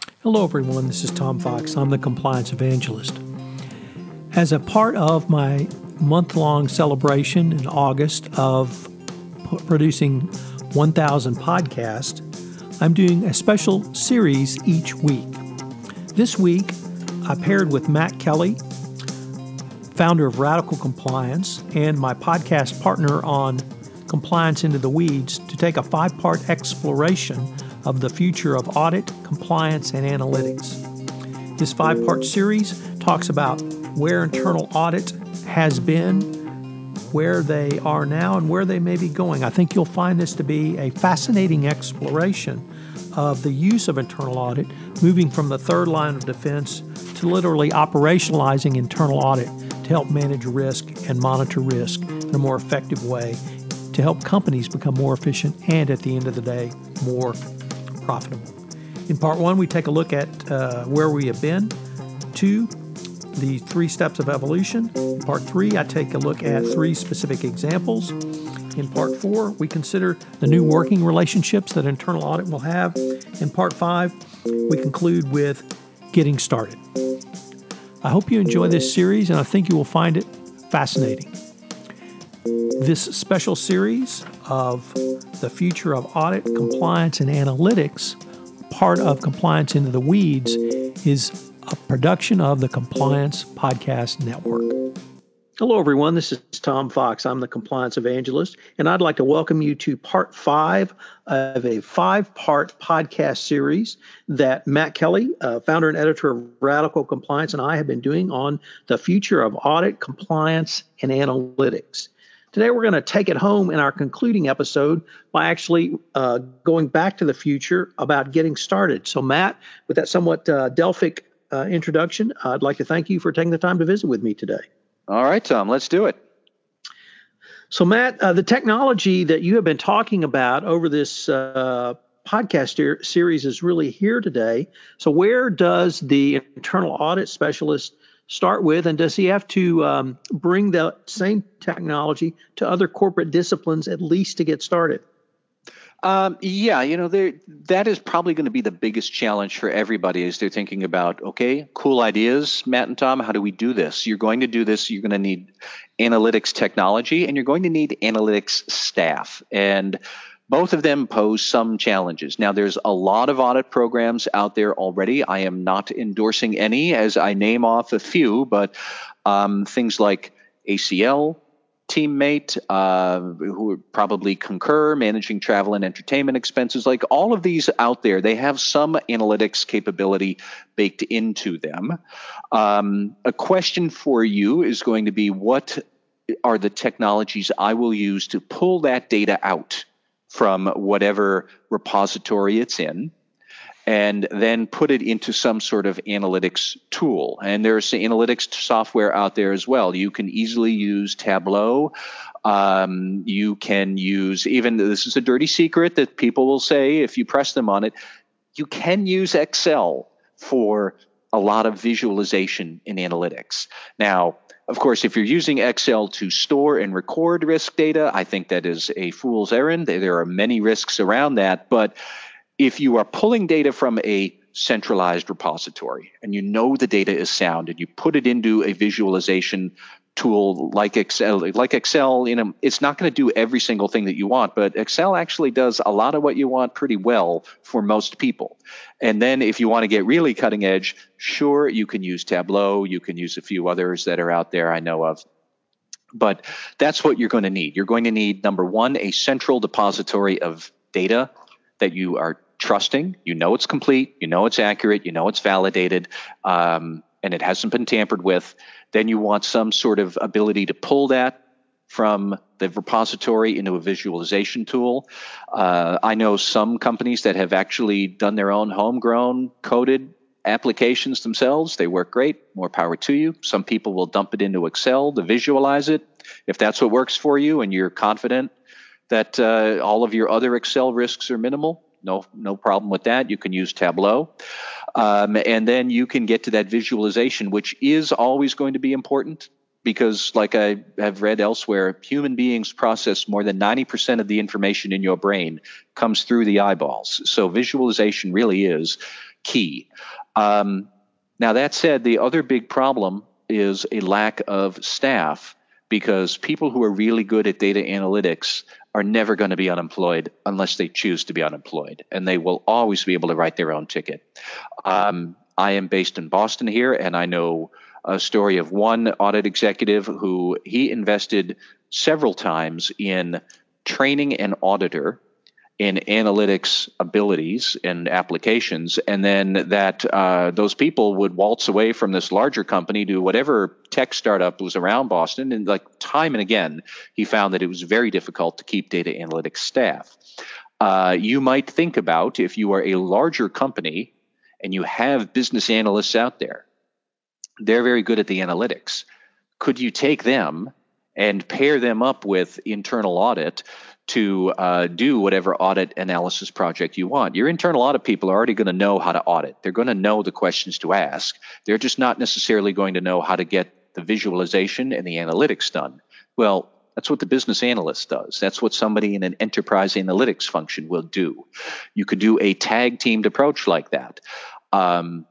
Hello, everyone. This is Tom Fox. I'm the Compliance Evangelist. As a part of my month long celebration in August of producing 1,000 podcasts, I'm doing a special series each week. This week, I paired with Matt Kelly, founder of Radical Compliance, and my podcast partner on Compliance into the Weeds to take a five part exploration of the future of audit, compliance, and analytics. This five part series talks about where internal audit has been, where they are now, and where they may be going. I think you'll find this to be a fascinating exploration of the use of internal audit, moving from the third line of defense to literally operationalizing internal audit to help manage risk and monitor risk in a more effective way to help companies become more efficient and, at the end of the day, more profitable. In part one, we take a look at uh, where we have been. Two, the three steps of evolution. In part three, I take a look at three specific examples. In part four, we consider the new working relationships that internal audit will have. In part five, we conclude with getting started. I hope you enjoy this series and I think you will find it fascinating. This special series of the future of audit, compliance, and analytics, part of Compliance into the Weeds, is a production of the Compliance Podcast Network. Hello, everyone. This is Tom Fox. I'm the Compliance Evangelist, and I'd like to welcome you to part five of a five part podcast series that Matt Kelly, uh, founder and editor of Radical Compliance, and I have been doing on the future of audit, compliance, and analytics. Today, we're going to take it home in our concluding episode by actually uh, going back to the future about getting started. So, Matt, with that somewhat uh, Delphic uh, introduction, I'd like to thank you for taking the time to visit with me today. All right, Tom, let's do it. So, Matt, uh, the technology that you have been talking about over this uh, podcast series is really here today. So, where does the internal audit specialist start with, and does he have to um, bring the same technology to other corporate disciplines at least to get started? Um, yeah, you know, that is probably going to be the biggest challenge for everybody as they're thinking about, okay, cool ideas, Matt and Tom, how do we do this? You're going to do this, you're going to need analytics technology, and you're going to need analytics staff. And both of them pose some challenges. Now, there's a lot of audit programs out there already. I am not endorsing any as I name off a few, but um, things like ACL, teammate uh, who would probably concur managing travel and entertainment expenses like all of these out there they have some analytics capability baked into them um, a question for you is going to be what are the technologies i will use to pull that data out from whatever repository it's in and then put it into some sort of analytics tool. And there's analytics software out there as well. You can easily use Tableau. Um, you can use even this is a dirty secret that people will say if you press them on it. You can use Excel for a lot of visualization in analytics. Now, of course, if you're using Excel to store and record risk data, I think that is a fool's errand. There are many risks around that, but if you are pulling data from a centralized repository and you know the data is sound and you put it into a visualization tool like Excel, like Excel, you know, it's not going to do every single thing that you want, but Excel actually does a lot of what you want pretty well for most people. And then if you want to get really cutting edge, sure, you can use Tableau, you can use a few others that are out there I know of. But that's what you're going to need. You're going to need number one, a central depository of data that you are trusting. You know it's complete. You know it's accurate. You know it's validated, um, and it hasn't been tampered with. Then you want some sort of ability to pull that from the repository into a visualization tool. Uh, I know some companies that have actually done their own homegrown coded applications themselves, they work great. More power to you. Some people will dump it into Excel to visualize it. If that's what works for you and you're confident that uh, all of your other Excel risks are minimal, no, no problem with that. You can use Tableau. Um, and then you can get to that visualization, which is always going to be important because, like I have read elsewhere, human beings process more than 90% of the information in your brain comes through the eyeballs. So visualization really is key. Um, now, that said, the other big problem is a lack of staff because people who are really good at data analytics are never going to be unemployed unless they choose to be unemployed, and they will always be able to write their own ticket. Um, I am based in Boston here, and I know a story of one audit executive who he invested several times in training an auditor in analytics abilities and applications, and then that uh, those people would waltz away from this larger company to whatever tech startup was around Boston, and like time and again, he found that it was very difficult to keep data analytics staff. Uh, you might think about if you are a larger company and you have business analysts out there, they're very good at the analytics. Could you take them and pair them up with internal audit to uh, do whatever audit analysis project you want. Your internal audit people are already going to know how to audit. They're going to know the questions to ask. They're just not necessarily going to know how to get the visualization and the analytics done. Well, that's what the business analyst does. That's what somebody in an enterprise analytics function will do. You could do a tag teamed approach like that. Um,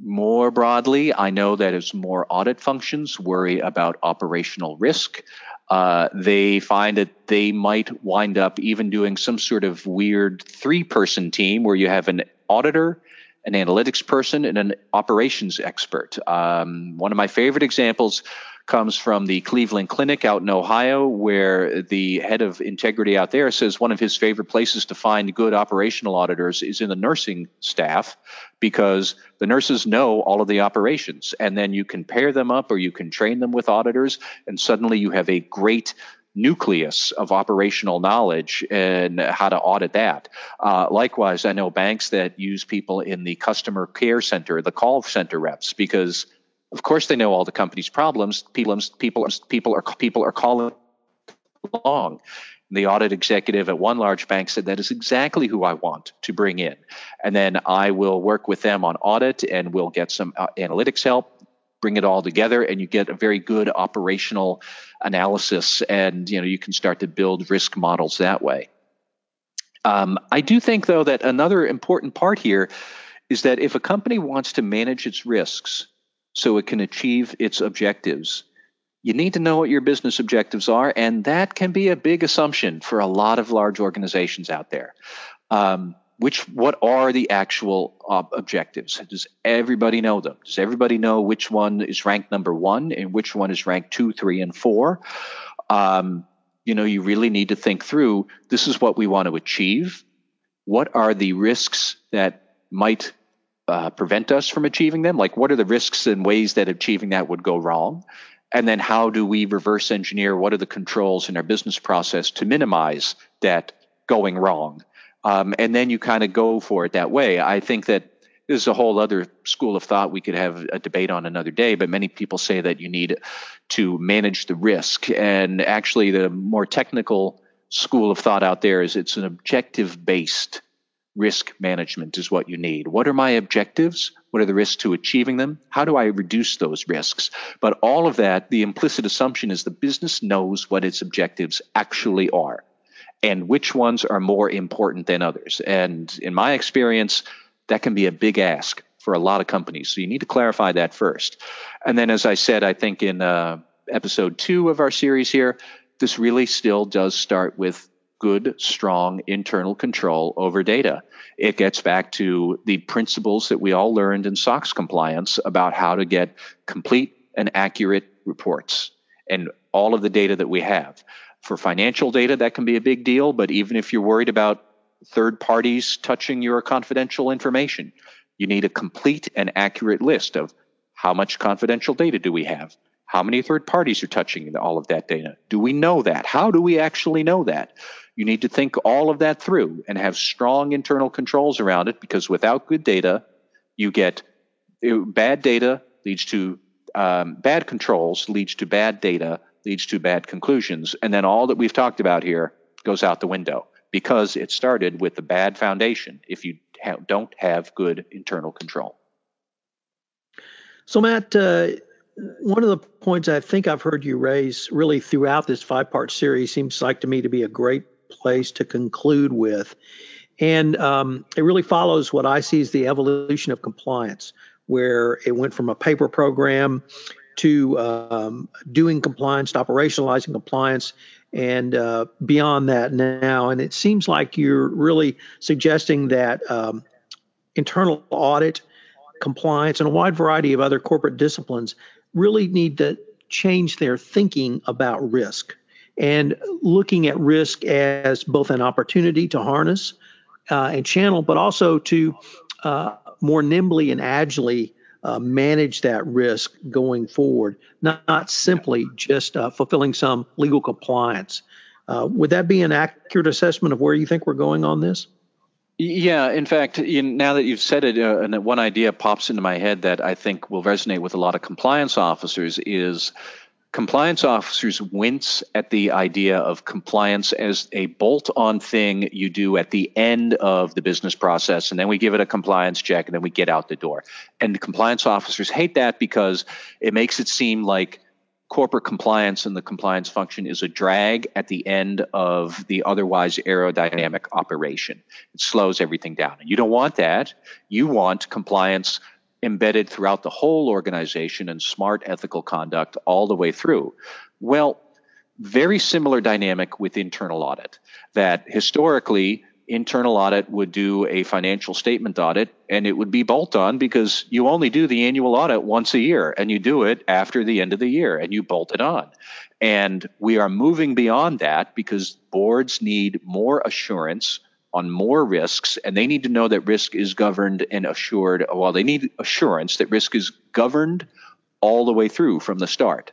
more broadly, I know that as more audit functions worry about operational risk, uh, they find that they might wind up even doing some sort of weird three person team where you have an auditor, an analytics person, and an operations expert. Um, one of my favorite examples comes from the Cleveland Clinic out in Ohio, where the head of integrity out there says one of his favorite places to find good operational auditors is in the nursing staff because the nurses know all of the operations. And then you can pair them up or you can train them with auditors, and suddenly you have a great nucleus of operational knowledge and how to audit that. Uh, likewise, I know banks that use people in the customer care center, the call center reps, because of course, they know all the company's problems. People, people, people are people are calling along. The audit executive at one large bank said that is exactly who I want to bring in, and then I will work with them on audit, and we'll get some uh, analytics help, bring it all together, and you get a very good operational analysis, and you know you can start to build risk models that way. Um, I do think, though, that another important part here is that if a company wants to manage its risks so it can achieve its objectives. You need to know what your business objectives are, and that can be a big assumption for a lot of large organizations out there. Um, which what are the actual objectives? Does everybody know them? Does everybody know which one is ranked number one and which one is ranked two, three, and four? Um, you know, you really need to think through. This is what we want to achieve. What are the risks that might uh, prevent us from achieving them? Like, what are the risks and ways that achieving that would go wrong? And then, how do we reverse engineer? What are the controls in our business process to minimize that going wrong? Um, and then you kind of go for it that way. I think that this is a whole other school of thought we could have a debate on another day, but many people say that you need to manage the risk. And actually, the more technical school of thought out there is it's an objective based risk management is what you need. What are my objectives? What are the risks to achieving them? How do I reduce those risks? But all of that, the implicit assumption is the business knows what its objectives actually are and which ones are more important than others. And in my experience, that can be a big ask for a lot of companies. So you need to clarify that first. And then, as I said, I think in uh, episode two of our series here, this really still does start with good, strong internal control over data. It gets back to the principles that we all learned in SOX compliance about how to get complete and accurate reports and all of the data that we have. For financial data, that can be a big deal, but even if you're worried about third parties touching your confidential information, you need a complete and accurate list of how much confidential data do we have? How many third parties are touching all of that data? Do we know that? How do we actually know that? You need to think all of that through and have strong internal controls around it because without good data, you get bad data leads to um, bad controls, leads to bad data, leads to bad conclusions, and then all that we've talked about here goes out the window because it started with a bad foundation. If you ha- don't have good internal control. So, Matt, uh, one of the points I think I've heard you raise really throughout this five part series seems like to me to be a great place to conclude with. And um, it really follows what I see as the evolution of compliance, where it went from a paper program to um, doing compliance, to operationalizing compliance, and uh, beyond that now. And it seems like you're really suggesting that um, internal audit, compliance, and a wide variety of other corporate disciplines really need to change their thinking about risk and looking at risk as both an opportunity to harness uh, and channel, but also to uh, more nimbly and agilely uh, manage that risk going forward, not, not simply just uh, fulfilling some legal compliance. Uh, would that be an accurate assessment of where you think we're going on this? Yeah, in fact, now that you've said it, uh, and one idea pops into my head that I think will resonate with a lot of compliance officers is compliance officers wince at the idea of compliance as a bolt on thing you do at the end of the business process, and then we give it a compliance check, and then we get out the door. And compliance officers hate that because it makes it seem like corporate compliance and the compliance function is a drag at the end of the otherwise aerodynamic operation. It slows everything down. And you don't want that. You want compliance embedded throughout the whole organization and smart ethical conduct all the way through. Well, very similar dynamic with internal audit that historically internal audit would do a financial statement audit and it would be bolt on because you only do the annual audit once a year and you do it after the end of the year and you bolt it on. And we are moving beyond that because boards need more assurance on more risks and they need to know that risk is governed and assured. Well, they need assurance that risk is governed all the way through from the start.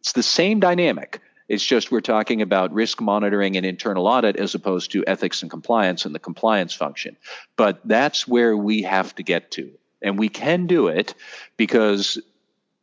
It's the same dynamic it's just we're talking about risk monitoring and internal audit as opposed to ethics and compliance and the compliance function. But that's where we have to get to. And we can do it because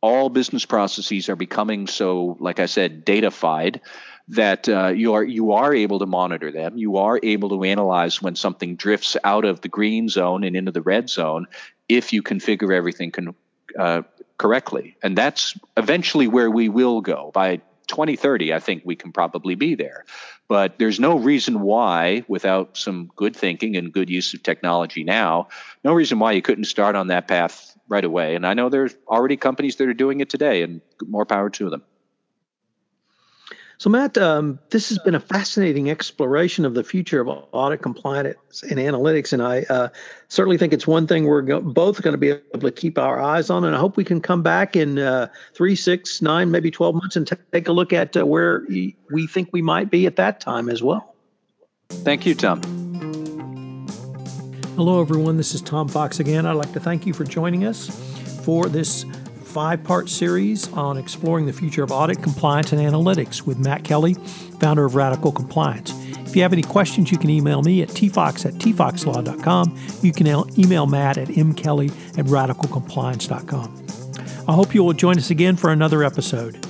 all business processes are becoming so, like I said, datafied that uh, you are you are able to monitor them. You are able to analyze when something drifts out of the green zone and into the red zone if you configure everything con- uh, correctly. And that's eventually where we will go by 2030, I think we can probably be there. But there's no reason why, without some good thinking and good use of technology now, no reason why you couldn't start on that path right away. And I know there's already companies that are doing it today, and more power to them. So, Matt, um, this has been a fascinating exploration of the future of audit compliance and analytics, and I uh, certainly think it's one thing we're go- both going to be able to keep our eyes on. And I hope we can come back in uh, three, six, nine, maybe twelve months and t- take a look at uh, where we think we might be at that time as well. Thank you, Tom. Hello, everyone. This is Tom Fox again. I'd like to thank you for joining us for this five part series on exploring the future of audit, compliance, and analytics with Matt Kelly, founder of Radical Compliance. If you have any questions, you can email me at tfox at tfoxlaw.com. You can email Matt at mkelly at radicalcompliance.com. I hope you will join us again for another episode.